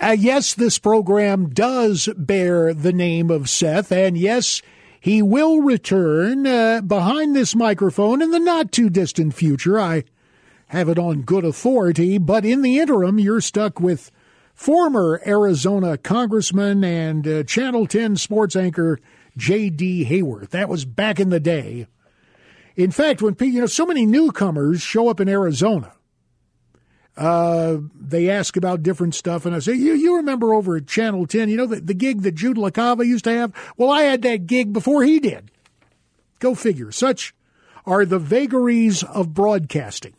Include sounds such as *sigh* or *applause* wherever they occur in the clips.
Uh, yes, this program does bear the name of Seth, and yes, he will return uh, behind this microphone in the not too distant future. I have it on good authority, but in the interim, you're stuck with former Arizona Congressman and uh, Channel 10 sports anchor J.D. Hayworth. That was back in the day. In fact, when you know so many newcomers show up in Arizona, uh, they ask about different stuff, and I say, "You you remember over at Channel Ten? You know the the gig that Jude LaCava used to have? Well, I had that gig before he did. Go figure. Such are the vagaries of broadcasting.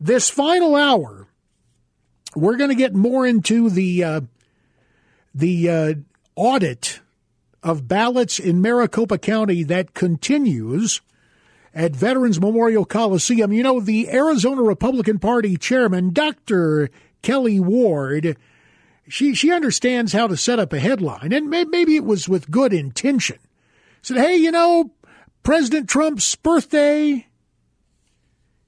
This final hour, we're going to get more into the uh, the uh, audit of ballots in Maricopa County that continues at Veterans Memorial Coliseum. You know, the Arizona Republican Party chairman, Dr. Kelli Ward, she, she understands how to set up a headline, and maybe it was with good intention. Said, hey, you know, President Trump's birthday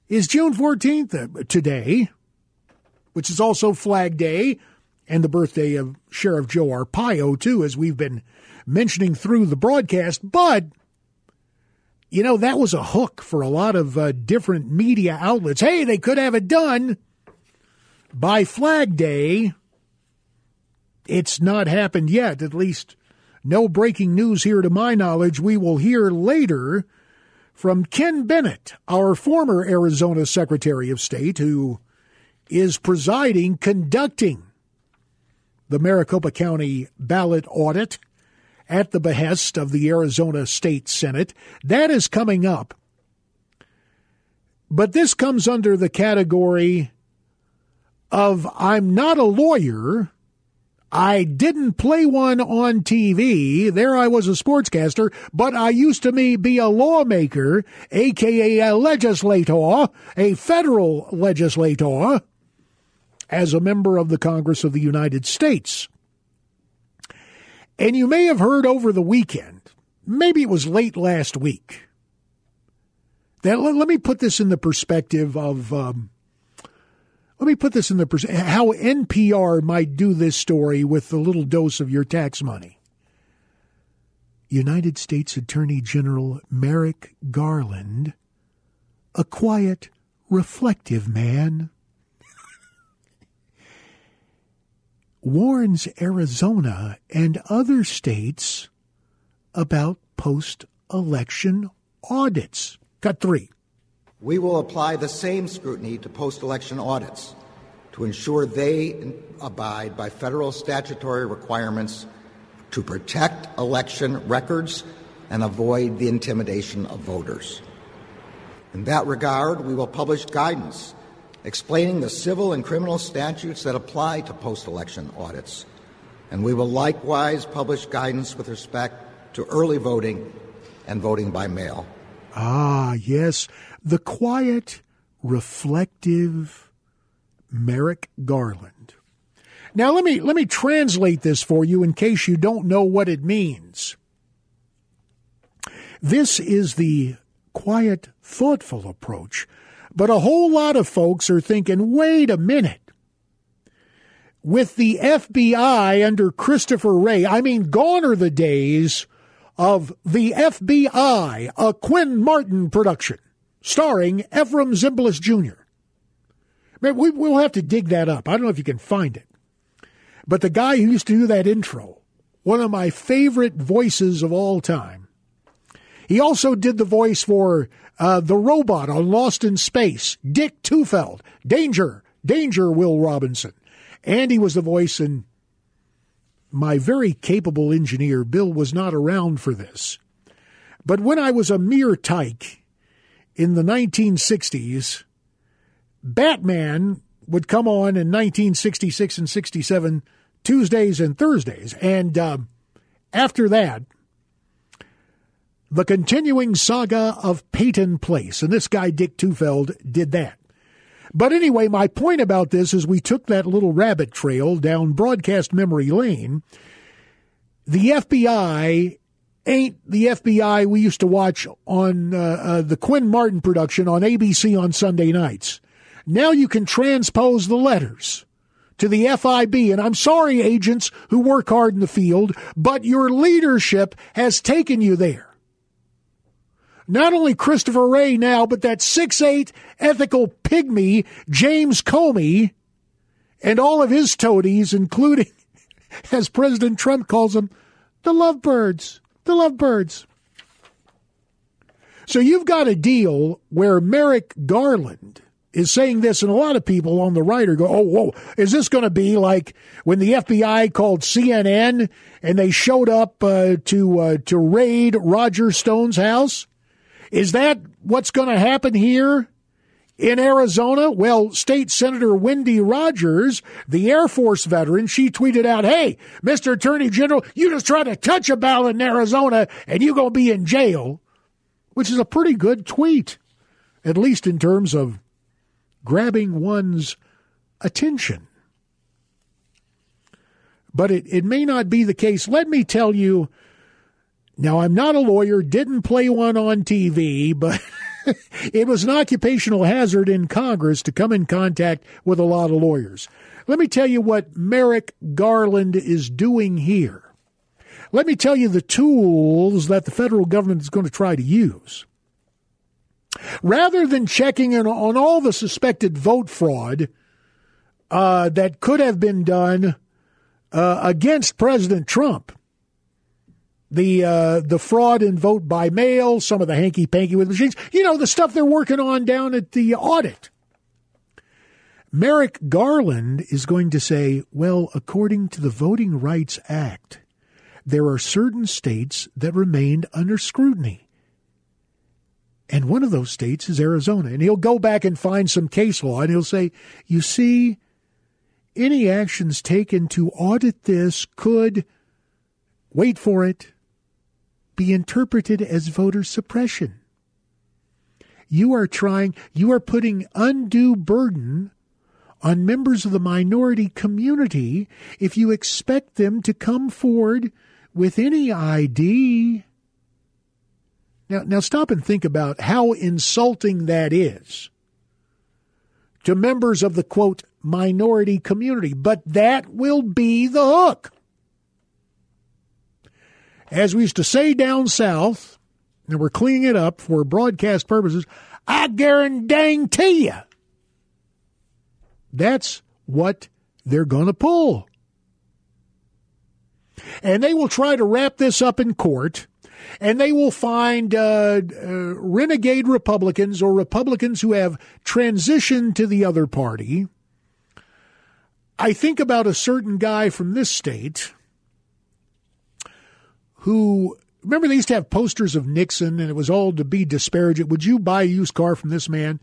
is June 14th uh, today, which is also Flag Day and the birthday of Sheriff Joe Arpaio, too, as we've been mentioning through the broadcast. But you know, that was a hook for a lot of uh, different media outlets. Hey, they could have it done by Flag Day. It's not happened yet, at least no breaking news here to my knowledge. We will hear later from Ken Bennett, our former Arizona Secretary of State, who is presiding, conducting the Maricopa County ballot audit at the behest of the Arizona State Senate. That is coming up. But this comes under the category of I'm not a lawyer. I didn't play one on TV. There I was a sportscaster, but I used to me be a lawmaker, aka a legislator, a federal legislator, as a member of the Congress of the United States. And you may have heard over the weekend, maybe it was late last week, that let, let me put this in the perspective of, um, let me put this in the pers- how NPR might do this story with a little dose of your tax money. United States Attorney General Merrick Garland, a quiet, reflective man warns Arizona and other states about post election audits. Cut three. We will apply the same scrutiny to post election audits to ensure they abide by federal statutory requirements to protect election records and avoid the intimidation of voters. In that regard, we will publish guidance explaining the civil and criminal statutes that apply to post election audits. And we will likewise publish guidance with respect to early voting and voting by mail. Ah, yes, the quiet, reflective Merrick Garland. Now let me let me translate this for you in case you don't know what it means. This is the quiet, thoughtful approach but a whole lot of folks are thinking, wait a minute. With the FBI under Christopher Wray, I mean, gone are the days of the FBI, a Quinn Martin production, starring Efrem Zimbalist Jr. Man, we, we'll have to dig that up. I don't know if you can find it. But the guy who used to do that intro, one of my favorite voices of all time, he also did the voice for uh, the robot on Lost in Space, Dick Tufeld, Danger, Danger, Will Robinson. And he was the voice in my very capable engineer, Bill, was not around for this. But when I was a mere tyke in the 1960s, Batman would come on in 1966 and 67, Tuesdays and Thursdays. And uh, after that, the continuing saga of Peyton Place. And this guy, Dick Tufeld, did that. But anyway, my point about this is we took that little rabbit trail down broadcast memory lane. The FBI ain't the FBI we used to watch on uh, uh, the Quinn Martin production on ABC on Sunday nights. Now you can transpose the letters to the FIB. And I'm sorry, agents who work hard in the field, but your leadership has taken you there. Not only Christopher Wray now, but that six-eight ethical pygmy, James Comey, and all of his toadies, including, *laughs* as President Trump calls them, the lovebirds. The lovebirds. So you've got a deal where Merrick Garland is saying this, and a lot of people on the right are go, "Oh, whoa, is this going to be like when the FBI called CNN and they showed up uh, to uh, to raid Roger Stone's house? Is that what's going to happen here?" In Arizona, well, State Senator Wendy Rogers, the Air Force veteran, she tweeted out, Hey, Mr. Attorney General, you just tried to touch a ballot in Arizona and you're going to be in jail, which is a pretty good tweet, at least in terms of grabbing one's attention. But it, it may not be the case. Let me tell you now, I'm not a lawyer, didn't play one on TV, but *laughs* it was an occupational hazard in Congress to come in contact with a lot of lawyers. Let me tell you what Merrick Garland is doing here. Let me tell you the tools that the federal government is going to try to use. Rather than checking in on all the suspected vote fraud uh, that could have been done uh, against President Trump, the uh, the fraud in vote by mail, some of the hanky panky with machines, you know, the stuff they're working on down at the audit. Merrick Garland is going to say, well, according to the Voting Rights Act, there are certain states that remained under scrutiny. And one of those states is Arizona. And he'll go back and find some case law and he'll say, you see, any actions taken to audit this could, wait for it, be interpreted as voter suppression. You are trying, you are putting undue burden on members of the minority community if you expect them to come forward with any ID now, now stop and think about how insulting that is to members of the quote minority community, but that will be the hook. As we used to say down south, and we're cleaning it up for broadcast purposes, I guarantee you that's what they're going to pull. And they will try to wrap this up in court and they will find uh, uh, renegade Republicans or Republicans who have transitioned to the other party. I think about a certain guy from this state who remember they used to have posters of Nixon and it was all to be disparaging. Would you buy a used car from this man?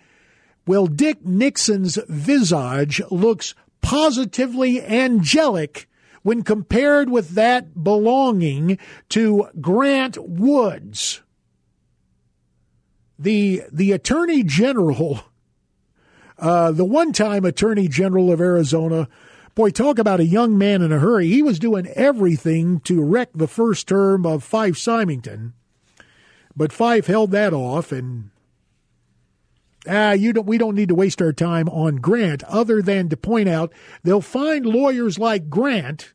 Well, Dick Nixon's visage looks positively angelic when compared with that belonging to Grant Woods. The, the Attorney General, *laughs* uh, the one time Attorney General of Arizona, boy, talk about a young man in a hurry. He was doing everything to wreck the first term of Fife Symington. But Fife held that off, and ah, you don't, we don't need to waste our time on Grant other than to point out they'll find lawyers like Grant.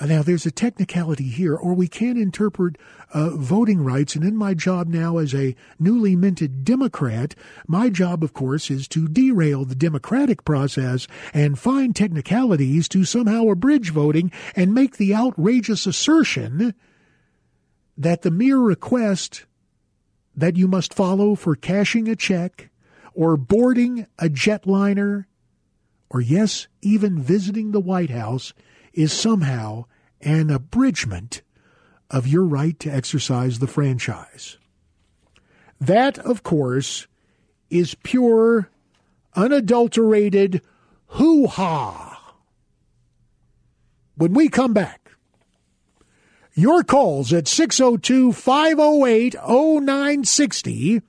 Now, there's a technicality here, or we can interpret uh, voting rights. And in my job now as a newly minted Democrat, my job, of course, is to derail the democratic process and find technicalities to somehow abridge voting and make the outrageous assertion that the mere request that you must follow for cashing a check or boarding a jetliner or, yes, even visiting the White House is somehow an abridgment of your right to exercise the franchise. That, of course, is pure unadulterated hoo ha. When we come back, your calls at 602 508 0960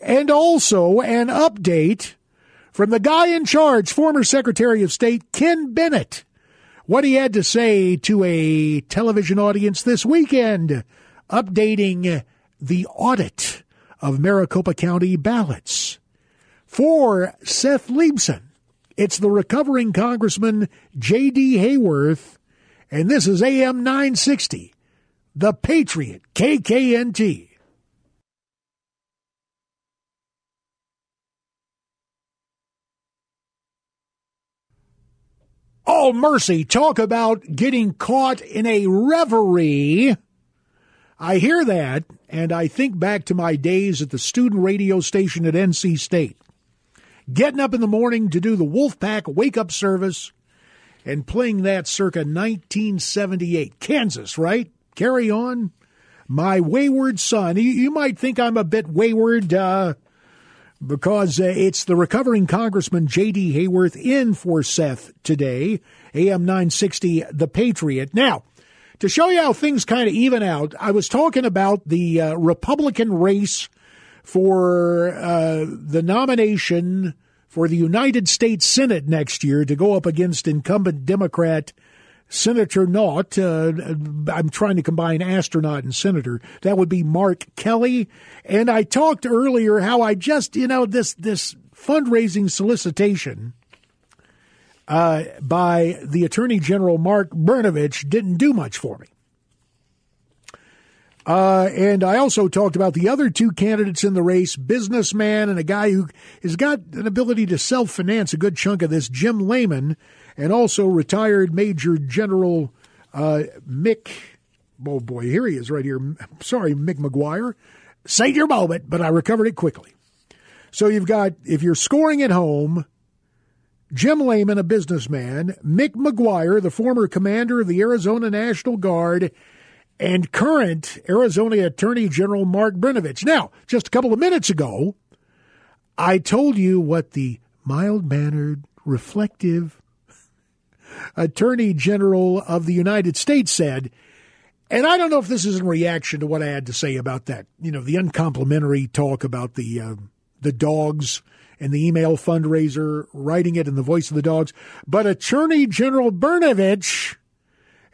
and also an update from the guy in charge, former Secretary of State Ken Bennett, what he had to say to a television audience this weekend, updating the audit of Maricopa County ballots. For Seth Leibsohn, it's the recovering Congressman J.D. Hayworth, and this is AM 960, The Patriot, KKNT. Oh, mercy. Talk about getting caught in a reverie. I hear that, and I think back to my days at the student radio station at NC State. Getting up in the morning to do the Wolfpack wake up service and playing that circa 1978. Kansas, right? Carry on. My wayward son. You, you might think I'm a bit wayward, uh, because uh, it's the recovering Congressman J.D. Hayworth in for Seth today, AM 960, The Patriot. Now, to show you how things kind of even out, I was talking about the uh, Republican race for uh, the nomination for the United States Senate next year to go up against incumbent Democrat Senator Not, uh, I'm trying to combine astronaut and senator. That would be Mark Kelly. And I talked earlier how I just, you know, this, this fundraising solicitation uh, by the Attorney General Mark Brnovich didn't do much for me. Uh, and I also talked about the other two candidates in the race, businessman and a guy who has got an ability to self finance a good chunk of this, Jim Lamon, and also retired Major General uh, Mick. Oh boy, here he is right here. Sorry, Mick McGuire. Say your moment, but I recovered it quickly. So you've got, if you're scoring at home, Jim Lamon, a businessman, Mick McGuire, the former commander of the Arizona National Guard, and current Arizona Attorney General Mark Brnovich. Now, just a couple of minutes ago, I told you what the mild mannered, reflective, Attorney General of the United States said. And I don't know if this is in reaction to what I had to say about that, you know, the uncomplimentary talk about the uh, the dogs and the email fundraiser, writing it in the voice of the dogs. But Attorney General Brnovich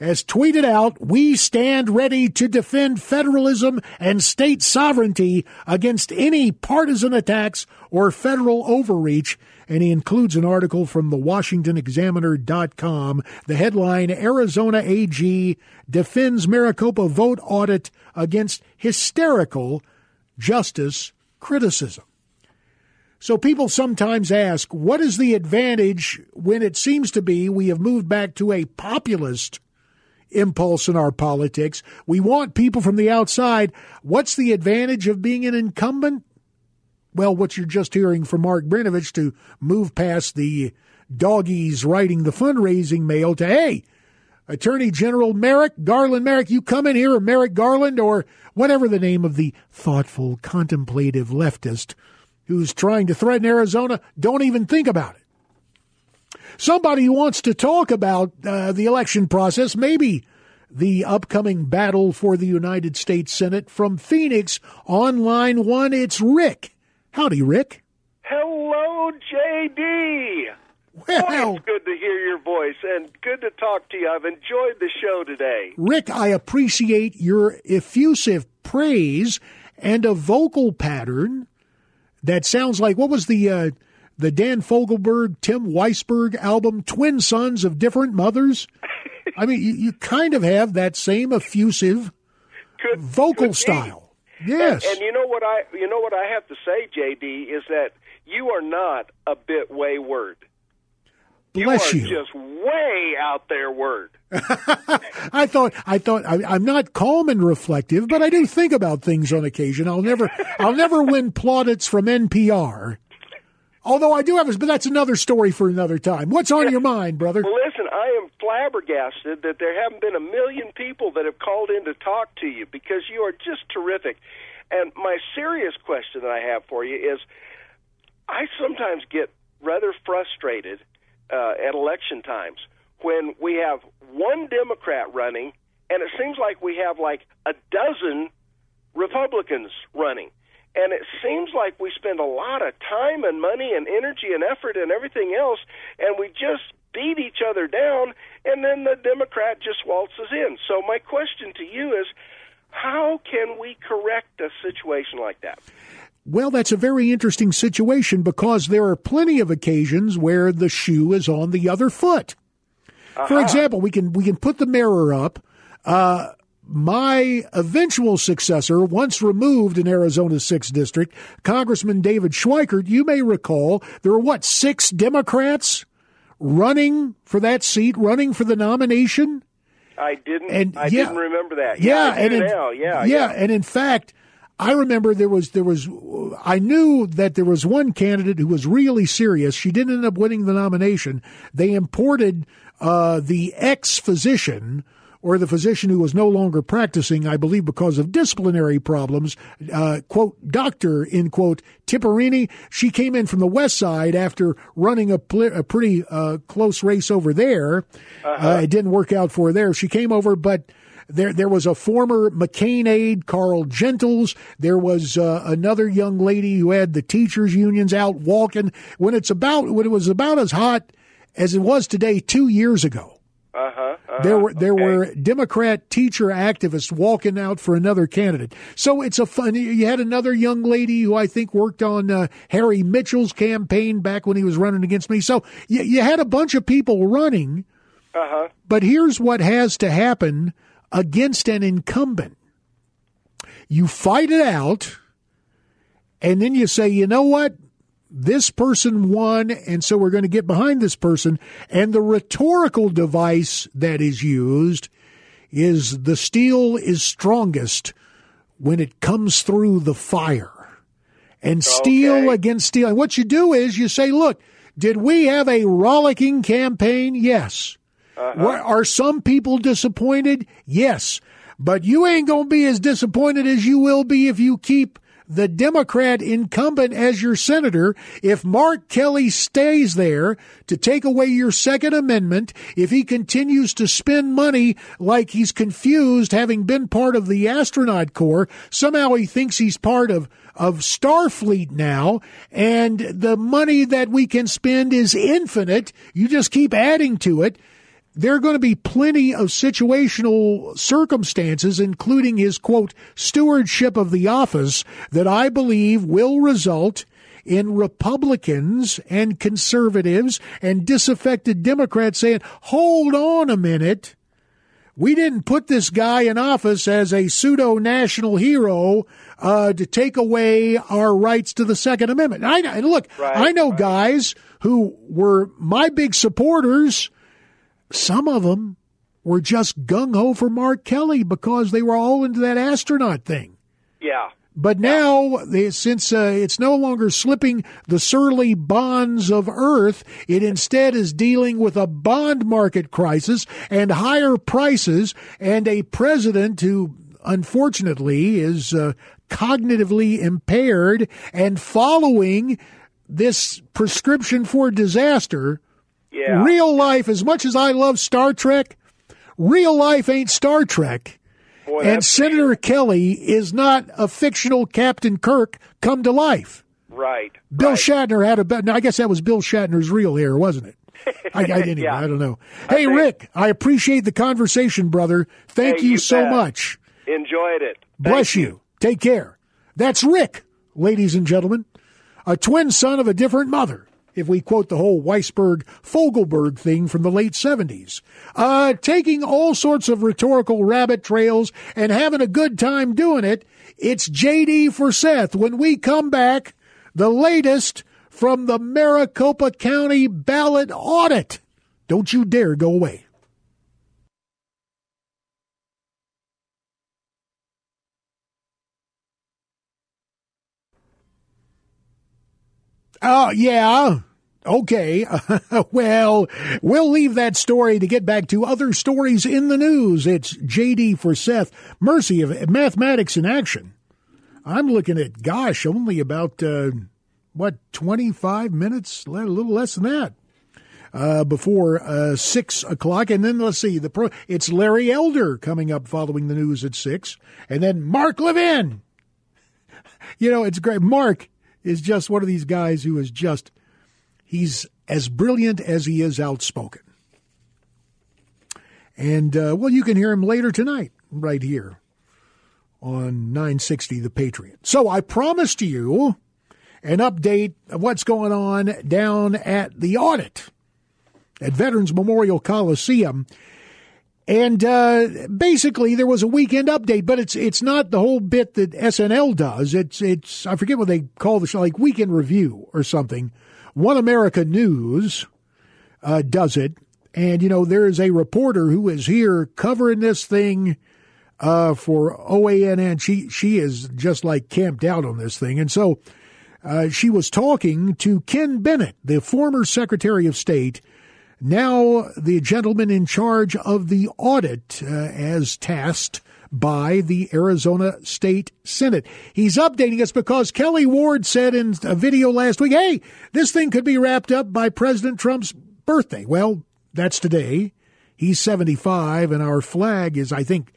has tweeted out, We stand ready to defend federalism and state sovereignty against any partisan attacks or federal overreach and he includes an article from the WashingtonExaminer.com. The headline Arizona AG defends Maricopa vote audit against hysterical justice criticism. So people sometimes ask, what is the advantage when it seems to be we have moved back to a populist impulse in our politics? We want people from the outside. What's the advantage of being an incumbent? well, what you're just hearing from Mark Brnovich to move past the doggies writing the fundraising mail to, hey, Attorney General Merrick, Garland Merrick, you come in here, or Merrick Garland, or whatever the name of the thoughtful, contemplative leftist who's trying to threaten Arizona, don't even think about it. Somebody who wants to talk about uh, the election process, maybe the upcoming battle for the United States Senate from Phoenix on line one, it's Rick. Howdy, Rick. Hello, JD. Well, Boy, it's good to hear your voice and good to talk to you. I've enjoyed the show today. Rick, I appreciate your effusive praise and a vocal pattern that sounds like what was the uh, the Dan Fogelberg, Tim Weisberg album, Twin Sons of Different Mothers? *laughs* I mean, you, you kind of have that same effusive Could, vocal could style. Yes. And, and you know what I you know what I have to say, JD, is that you are not a bit wayward. Bless you. you. just way out there word. *laughs* I thought I thought I, am not calm and reflective, but I do think about things on occasion. I'll never I'll never win plaudits from NPR. Although I do have, a, but that's another story for another time. What's on your mind, brother? Well, listen, I am flabbergasted that there haven't been a million people that have called in to talk to you because you are just terrific. And my serious question that I have for you is I sometimes get rather frustrated uh, at election times when we have one Democrat running, and it seems like we have like a dozen Republicans running. And it seems like we spend a lot of time and money and energy and effort and everything else, and we just beat each other down, and then the Democrat just waltzes in. So, my question to you is how can we correct a situation like that? Well, that's a very interesting situation because there are plenty of occasions where the shoe is on the other foot. Uh-huh. For example, we can we can put the mirror up. Uh, my eventual successor, once removed in Arizona's 6th District, Congressman David Schweikert, you may recall there were what, six Democrats running for that seat, running for the nomination? I didn't. And I yeah, didn't remember that. Yeah, yeah and in. Yeah, yeah, yeah, and in fact, I remember there was there was I knew that there was one candidate who was really serious. She didn't end up winning the nomination. They imported uh, the ex physician or the physician who was no longer practicing, I believe because of disciplinary problems, uh, quote, doctor, in quote, Tipirneni. She came in from the west side after running a, pl- a pretty uh, close race over there. Uh-huh. Uh, it didn't work out for her there. She came over, but there there was a former McCain aide, Karl Gentles. There was uh, another young lady who had the teachers unions out walking when it's about when it was about as hot as it was today two years ago. Uh-huh, uh-huh, there were there okay. were Democrat teacher activists walking out for another candidate. So it's a fun. You had another young lady who I think worked on uh, Harry Mitchell's campaign back when he was running against me. So you, you had a bunch of people running. Uh-huh. But here's what has to happen against an incumbent. You fight it out, and then you say, you know what? This person won, and so we're going to get behind this person. And the rhetorical device that is used is the steel is strongest when it comes through the fire. And steel okay. against steel. And what you do is you say, look, did we have a rollicking campaign? Yes. Uh-huh. Are some people disappointed? Yes. But you ain't going to be as disappointed as you will be if you keep the Democrat incumbent as your senator, if Mark Kelly stays there to take away your Second Amendment, if he continues to spend money like he's confused having been part of the astronaut corps, somehow he thinks he's part of of Starfleet now, and the money that we can spend is infinite. You just keep adding to it there are going to be plenty of situational circumstances, including his quote, stewardship of the office, that I believe will result in Republicans and conservatives and disaffected Democrats saying, hold on a minute. We didn't put this guy in office as a pseudo national hero uh, to take away our rights to the Second Amendment. I, and look, right, I know right. guys who were my big supporters some of them were just gung ho for Mark Kelly because they were all into that astronaut thing. Yeah. But now, since uh, it's no longer slipping the surly bonds of Earth, it instead is dealing with a bond market crisis and higher prices and a president who, unfortunately, is uh, cognitively impaired and following this prescription for disaster yeah. Real life, as much as I love Star Trek, real life ain't Star Trek. Boy, and Senator true. Kelly is not a fictional Captain Kirk come to life. Right. Bill right. Shatner had a. Now, I guess that was Bill Shatner's real hair, wasn't it? *laughs* I, I didn't. yeah. I don't know. Hey, I think, Rick, I appreciate the conversation, brother. Thank hey, you, you so bet. much. Enjoyed it. Bless you. you. Take care. That's Rick, ladies and gentlemen, a twin son of a different mother if we quote the whole Weisberg Fogelberg thing from the late 70s. Uh, taking all sorts of rhetorical rabbit trails and having a good time doing it. It's JD for Seth. When we come back, the latest from the Maricopa County ballot audit. Don't you dare go away. Oh, yeah. Okay. *laughs* well, we'll leave that story to get back to other stories in the news. It's JD for Seth. Mercy of mathematics in action. I'm looking at, gosh, only about, uh, what, 25 minutes, a little less than that. Uh, before uh, six o'clock, and then let's see the pro. It's Larry Elder coming up following the news at six, and then Mark Levin. *laughs* You know, it's great. Mark is just one of these guys who is just he's as brilliant as he is outspoken. And uh, well, you can hear him later tonight, right here on 960 The Patriot. So I promised you an update of what's going on down at the audit at Veterans Memorial Coliseum. And uh, basically, there was a weekend update, but it's it's not the whole bit that SNL does. It's it's I forget what they call the show, like Weekend Review or something. One America News uh, does it, and you know there is a reporter who is here covering this thing uh, for OANN. She she is just like camped out on this thing, and so uh, she was talking to Ken Bennett, the former Secretary of State, now the gentleman in charge of the audit, uh, as tasked by the Arizona State Senate. He's updating us because Kelli Ward said in a video last week, hey, this thing could be wrapped up by President Trump's birthday. Well, that's today. He's 75, and our flag is, I think,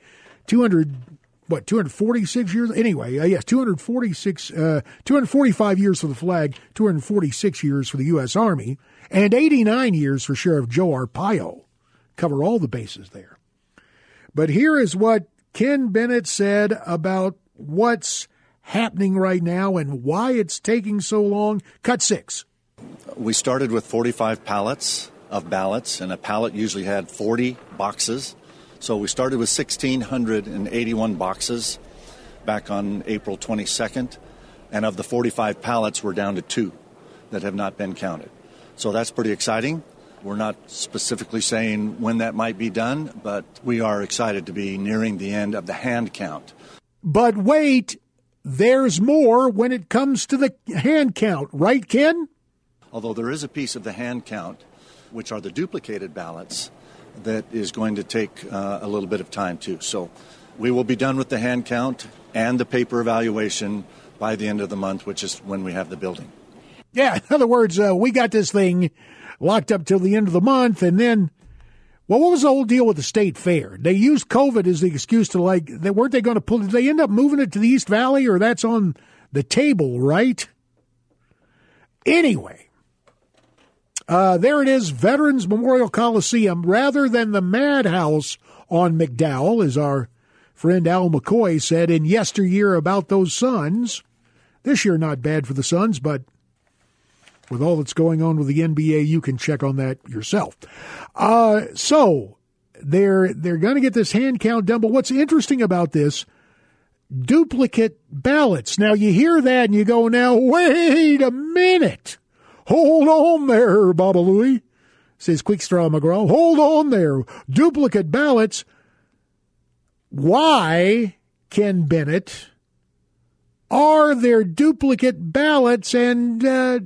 200 what 246 years? Anyway uh, yes 246 uh, 245 years for the flag 246 years for the US Army and 89 years for Sheriff Joe Arpaio cover all the bases there. But here is what Ken Bennett said about what's happening right now and why it's taking so long. Cut 6 we started with 45 pallets of ballots and a pallet usually had 40 boxes so we started with 1,681 boxes back on April 22nd, and of the 45 pallets, we're down to two that have not been counted. So that's pretty exciting. We're not specifically saying when that might be done, but we are excited to be nearing the end of the hand count. But wait, there's more when it comes to the hand count, right, Ken? Although there is a piece of the hand count, which are the duplicated ballots, that is going to take uh, a little bit of time too. So we will be done with the hand count and the paper evaluation by the end of the month, which is when we have the building. Yeah, in other words, uh, we got this thing locked up till the end of the month, and then, well, what was the whole deal with the state fair? They used COVID as the excuse to like, they, weren't they going to pull? Did they end up moving it to the East Valley, or that's on the table, right? Anyway, uh, there it is, Veterans Memorial Coliseum, rather than the madhouse on McDowell, as our friend Al McCoy said in yesteryear about those Suns. This year, not bad for the Suns, but with all that's going on with the NBA, you can check on that yourself. Uh, so they're they're going to get this hand count done. But what's interesting about this? Duplicate ballots. Now you hear that and you go, now wait a minute. Hold on there, Baba Looey, says Quick Draw McGraw. Hold on there. Duplicate ballots. Why, Ken Bennett, are there duplicate ballots? And uh,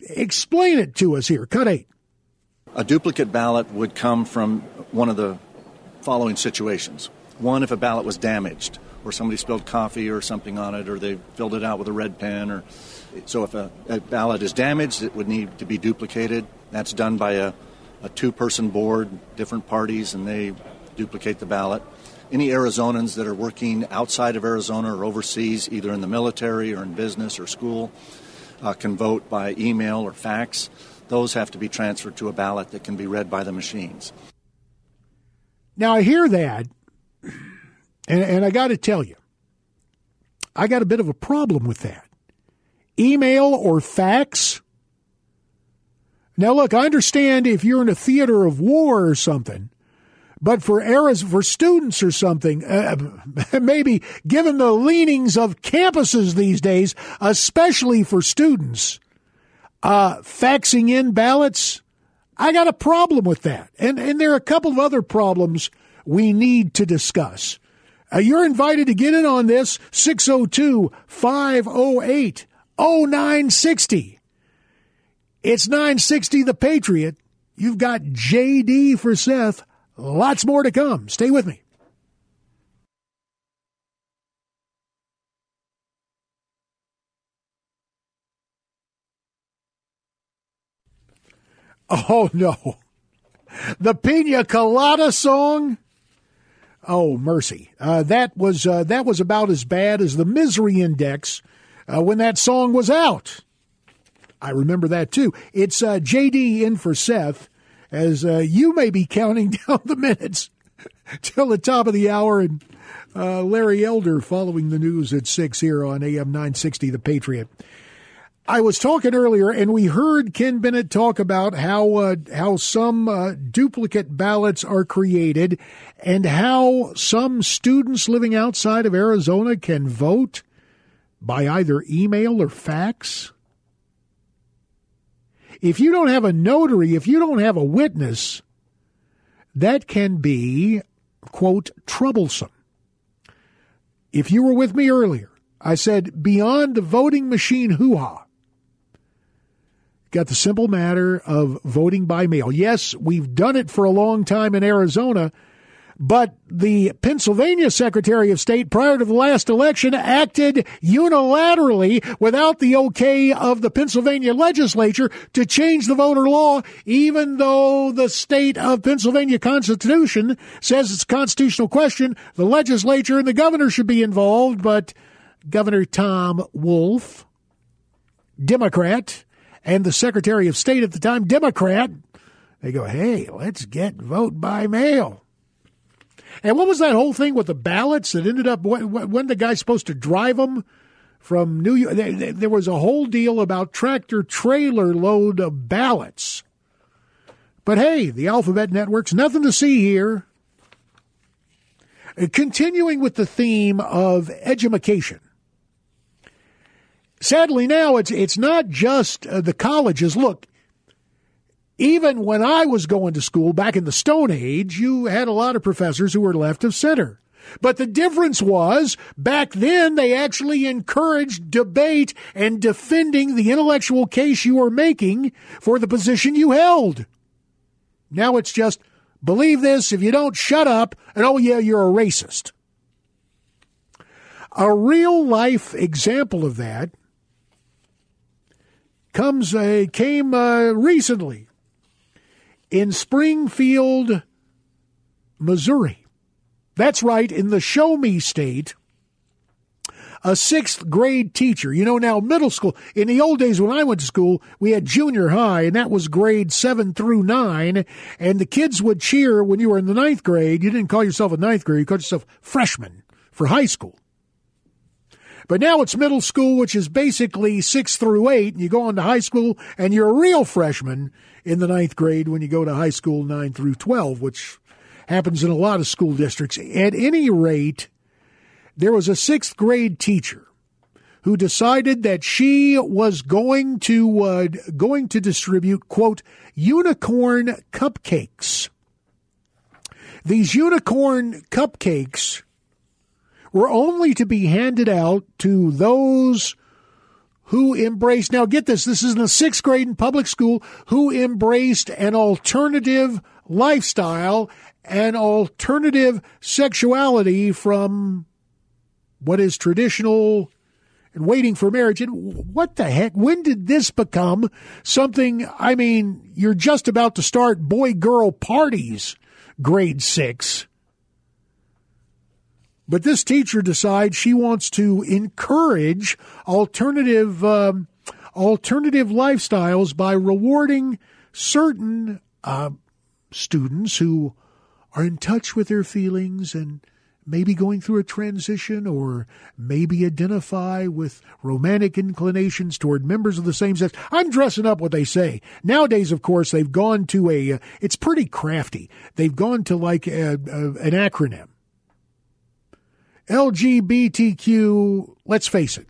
explain it to us here. Cut eight. A duplicate ballot would come from one of the following situations. One, if a ballot was damaged, or somebody spilled coffee or something on it, or they filled it out with a red pen, or so if a, a, ballot is damaged, it would need to be duplicated. That's done by a, a two person board, different parties, and they duplicate the ballot. Any Arizonans that are working outside of Arizona or overseas, either in the military or in business or school, uh, can vote by email or fax. Those have to be transferred to a ballot that can be read by the machines. Now, I hear that, and, and I got to tell you, I got a bit of a problem with that email or fax. Now, look, I understand if you're in a theater of war or something, but for eras, for students or something, uh, *laughs* maybe given the leanings of campuses these days, especially for students, uh, faxing in ballots, I got a problem with that. And, and there are a couple of other problems we need to discuss. Uh, you're invited to get in on this 602 508 0960. It's 960 The Patriot. You've got JD for Seth. Lots more to come. Stay with me. Oh no. The Pina Colada song? Oh mercy! Uh, that was uh, that was about as bad as the Misery Index uh, when that song was out. I remember that too. It's uh, JD in for Seth, as uh, you may be counting *laughs* down the minutes till the top of the hour, and uh, Larry Elder following the news at six here on AM nine sixty The Patriot. I was talking earlier, and we heard Ken Bennett talk about how uh, how some uh, duplicate ballots are created, and how some students living outside of Arizona can vote by either email or fax. If you don't have a notary, if you don't have a witness, that can be quote troublesome. If you were with me earlier, I said beyond the voting machine hoo ha got the simple matter of voting by mail. Yes, we've done it for a long time in Arizona, but the Pennsylvania Secretary of State prior to the last election acted unilaterally without the okay of the Pennsylvania legislature to change the voter law, even though the state of Pennsylvania Constitution says it's a constitutional question. The legislature and the governor should be involved, but Governor Tom Wolf, Democrat, and the Secretary of State at the time, Democrat, they go, hey, let's get vote by mail. And what was that whole thing with the ballots that ended up when, the guy's supposed to drive them from New York? There was a whole deal about tractor trailer load of ballots. But hey, the Alphabet Network's nothing to see here. Uh, continuing with the theme of education sadly now it's it's not just uh, the colleges. Look, even when I was going to school back in the Stone Age, you had a lot of professors who were left of center. But the difference was back then they actually encouraged debate and defending the intellectual case you were making for the position you held. Now it's just believe this, if you don't shut up, and oh yeah, you're a racist. A real life example of that comes uh, came uh, recently in Springfield, Missouri. That's right, in the Show Me State. A sixth grade teacher, you know, now middle school. In the old days when I went to school, we had junior high, and that was grade seven through nine. And the kids would cheer when you were in the ninth grade. You didn't call yourself a ninth grade, you called yourself freshman for high school. But now it's middle school, which is basically six through eight, and you go on to high school, and you're a real freshman in the ninth grade when you go to high school nine through 12, which happens in a lot of school districts. At any rate, there was a sixth grade teacher who decided that she was going to uh, going to distribute quote unicorn cupcakes. These unicorn cupcakes were only to be handed out to those who embraced, now get this, this is in the sixth grade in public school, who embraced an alternative lifestyle, an alternative sexuality from what is traditional and waiting for marriage. And what the heck? When did this become something? I mean, you're just about to start boy girl parties, grade six. But this teacher decides she wants to encourage alternative um, alternative lifestyles by rewarding certain uh, students who are in touch with their feelings and maybe going through a transition or maybe identify with romantic inclinations toward members of the same sex. I'm dressing up what they say. Nowadays, of course, they've gone to a, uh, it's pretty crafty. They've gone to like a, a, an acronym. LGBTQ, let's face it,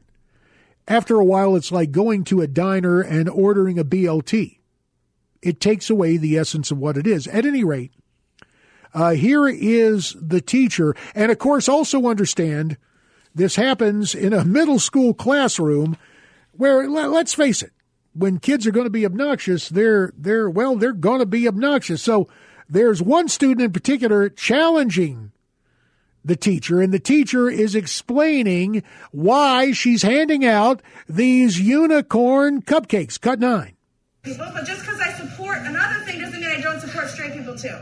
after a while, it's like going to a diner and ordering a BLT. It takes away the essence of what it is. At any rate, uh, here is the teacher. And of course, also understand this happens in a *laughs* middle school classroom where, let's face it, when kids are going to be obnoxious, they're, they're, well, they're going to be obnoxious. So there's one student in particular challenging the teacher, and the teacher is explaining why she's handing out these unicorn cupcakes. Cut nine. but just because I support another thing doesn't mean I don't support straight people too.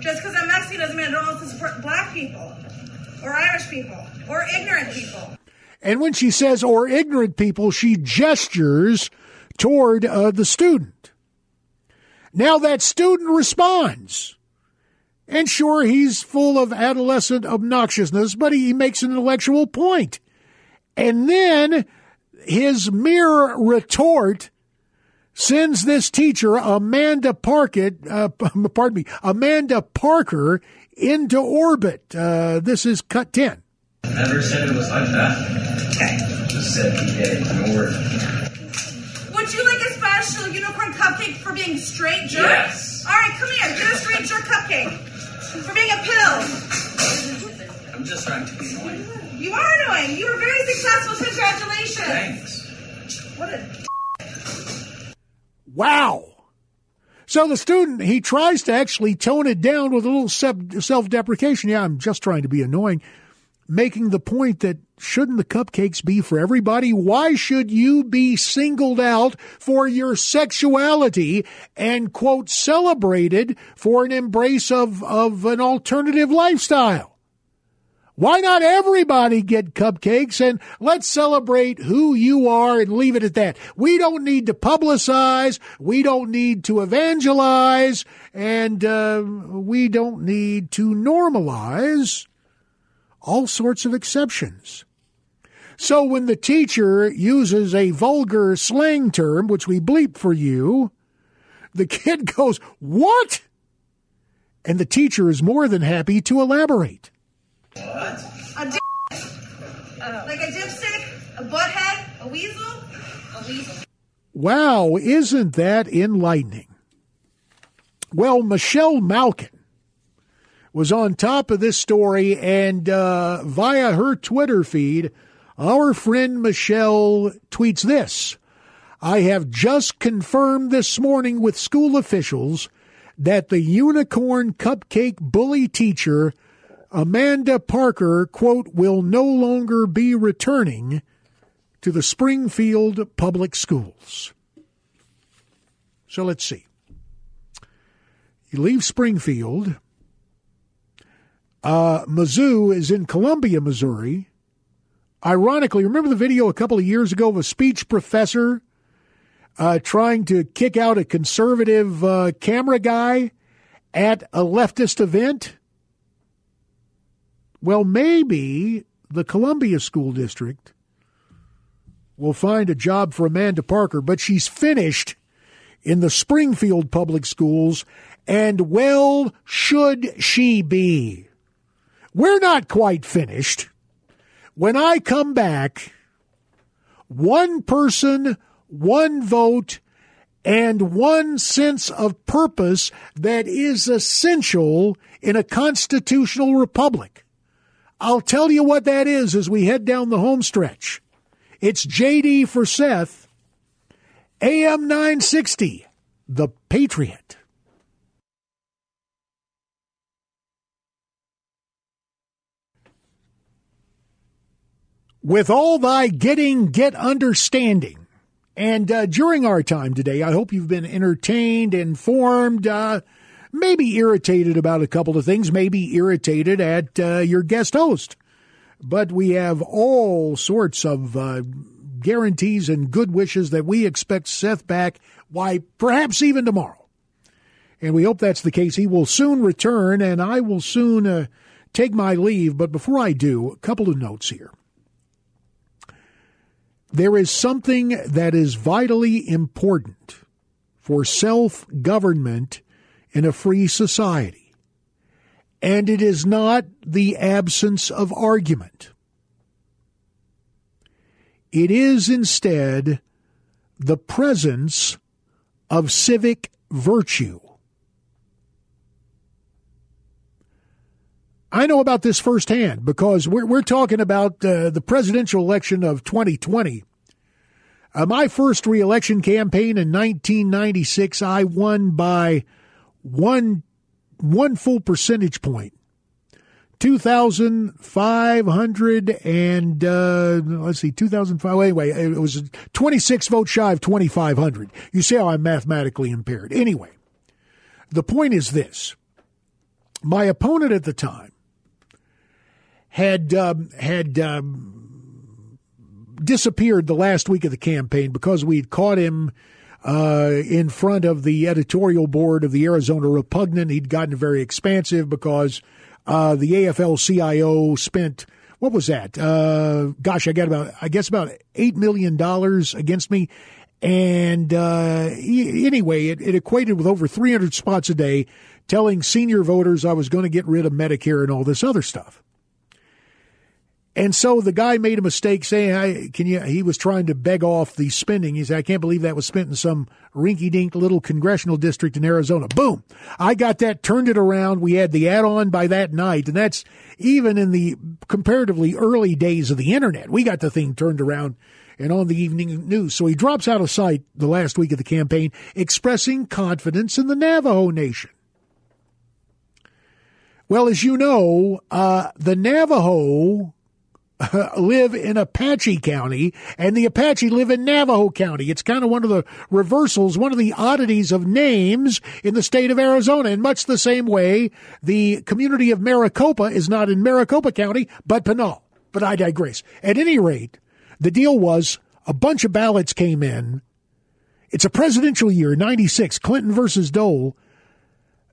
Just because I'm Mexican doesn't mean I don't also support black people or Irish people or ignorant people. And when she says or ignorant people, she gestures toward uh, the student. Now that student responds. And sure, he's full of adolescent obnoxiousness, but he makes an intellectual point. And then his mere retort sends this teacher, Amanda Parkett, uh, *laughs* pardon me, Amanda Parker, into orbit. Uh, this is cut 10. Never said it was like that. Okay. Just said he did. Ignored. Would you like a special unicorn cupcake for being straight jerk? Yes. All right, come here. Get a straight jerk cupcake for being a pill. I'm just trying to be annoying. You are annoying. You were very successful. Congratulations. Thanks. What a Wow. So the student, he tries to actually tone it down with a little self deprecation. Yeah, I'm just trying to be annoying, making the point that shouldn't the cupcakes be for everybody? Why should you be singled out for your sexuality and, quote, celebrated for an embrace of, of an alternative lifestyle? Why not everybody get cupcakes and let's celebrate who you are and leave it at that? We don't need to publicize. We don't need to evangelize and uh, we don't need to normalize all sorts of exceptions. So when the teacher uses a vulgar slang term, which we bleep for you, the kid *laughs* goes, What? And the teacher is more than happy to elaborate. What? A d- like a dipstick, a butthead, a weasel, a weasel. Wow, isn't that enlightening? Well, Michelle Malkin was on top of this story, and uh, via her Twitter feed, our friend Michelle tweets this I have just confirmed this morning with school officials that the unicorn cupcake bully teacher Amanda Parker, quote, will no longer be returning to the Springfield Public Schools. So let's see. You leave Springfield. Uh, Mizzou is in Columbia, Missouri. Ironically, remember the video a couple of years ago of a speech professor uh, trying to kick out a conservative uh, camera guy at a leftist event? Well, maybe the Columbia School District will find a job for Amanda Parker, but she's finished in the Springfield Public Schools, and well, should she be. We're not quite finished. When I come back, one person, one vote, and one sense of purpose that is essential in a constitutional republic. I'll tell you what that is as we head down the home stretch. It's JD for Seth, AM 960, The Patriot. With all thy getting, get understanding. And uh, during our time today, I hope you've been entertained, informed, uh, maybe irritated about a couple of things, maybe irritated at uh, your guest host. But we have all sorts of uh, guarantees and good wishes that we expect Seth back, why, perhaps even tomorrow. And we hope that's the case. He will soon return, and I will soon uh, take my leave. But before I do, a couple of notes here. There is something that is vitally important for self government in a free society. And it is not the absence of argument. It is instead the presence of civic virtue. I know about this firsthand because we're, we're talking about uh, the presidential election of 2020. Uh, my first reelection campaign in 1996, I won by one one full percentage point 2,500 and, uh, let's see, 2,005. Anyway, it was 26 votes shy of 2,500. You see how I'm mathematically impaired. Anyway, the point is this. My opponent at the time had, um, had, um, disappeared the last week of the campaign because we'd caught him uh, in front of the editorial board of the Arizona Repugnant. He'd gotten very expansive because uh, the AFL CIO spent what was that? Uh, gosh, I got about I guess about eight million dollars against me. And uh, anyway, it, it equated with over 300 spots a day, telling senior voters I was going to get rid of Medicare and all this other stuff. And so the guy made a mistake saying, I, can you, he was trying to beg off the spending. He said, I can't believe that was spent in some rinky dink little congressional district in Arizona. Boom. I got that, turned it around. We had the add on by that night. And that's even in the comparatively early days of the internet. We got the thing turned around and on the evening news. So he drops out of sight the last week of the campaign, expressing confidence in the Navajo Nation. Well, as you know, uh, the Navajo *laughs* live in Apache County and the Apache live in Navajo County. It's kind of one of the reversals, one of the oddities of names in the state of Arizona. In much the same way, the community of Maricopa is not in Maricopa County, but Pinal. But I digress. At any rate, the deal was a bunch of ballots came in. It's a presidential year, 96, Clinton versus Dole.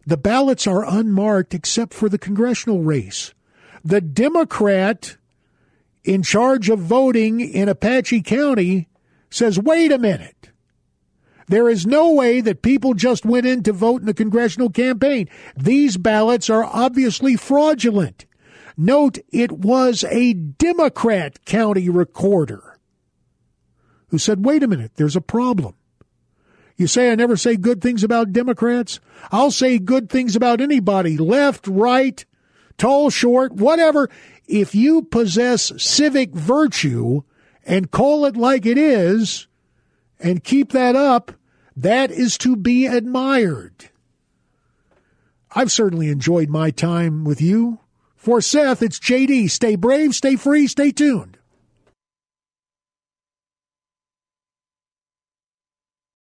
The ballots are unmarked except for the congressional race. The Democrat in charge of voting in Apache County says, wait a minute. There is no way that people just went in to vote in the congressional campaign. These ballots are obviously fraudulent. Note it was a Democrat county recorder who said, wait a minute, there's a problem. You say I never say good things about Democrats? I'll say good things about anybody, left, right, tall, short, whatever if you possess civic virtue and call it like it is and keep that up, that is to be admired. I've certainly enjoyed my time with you. For Seth, it's JD. Stay brave, stay free, stay tuned.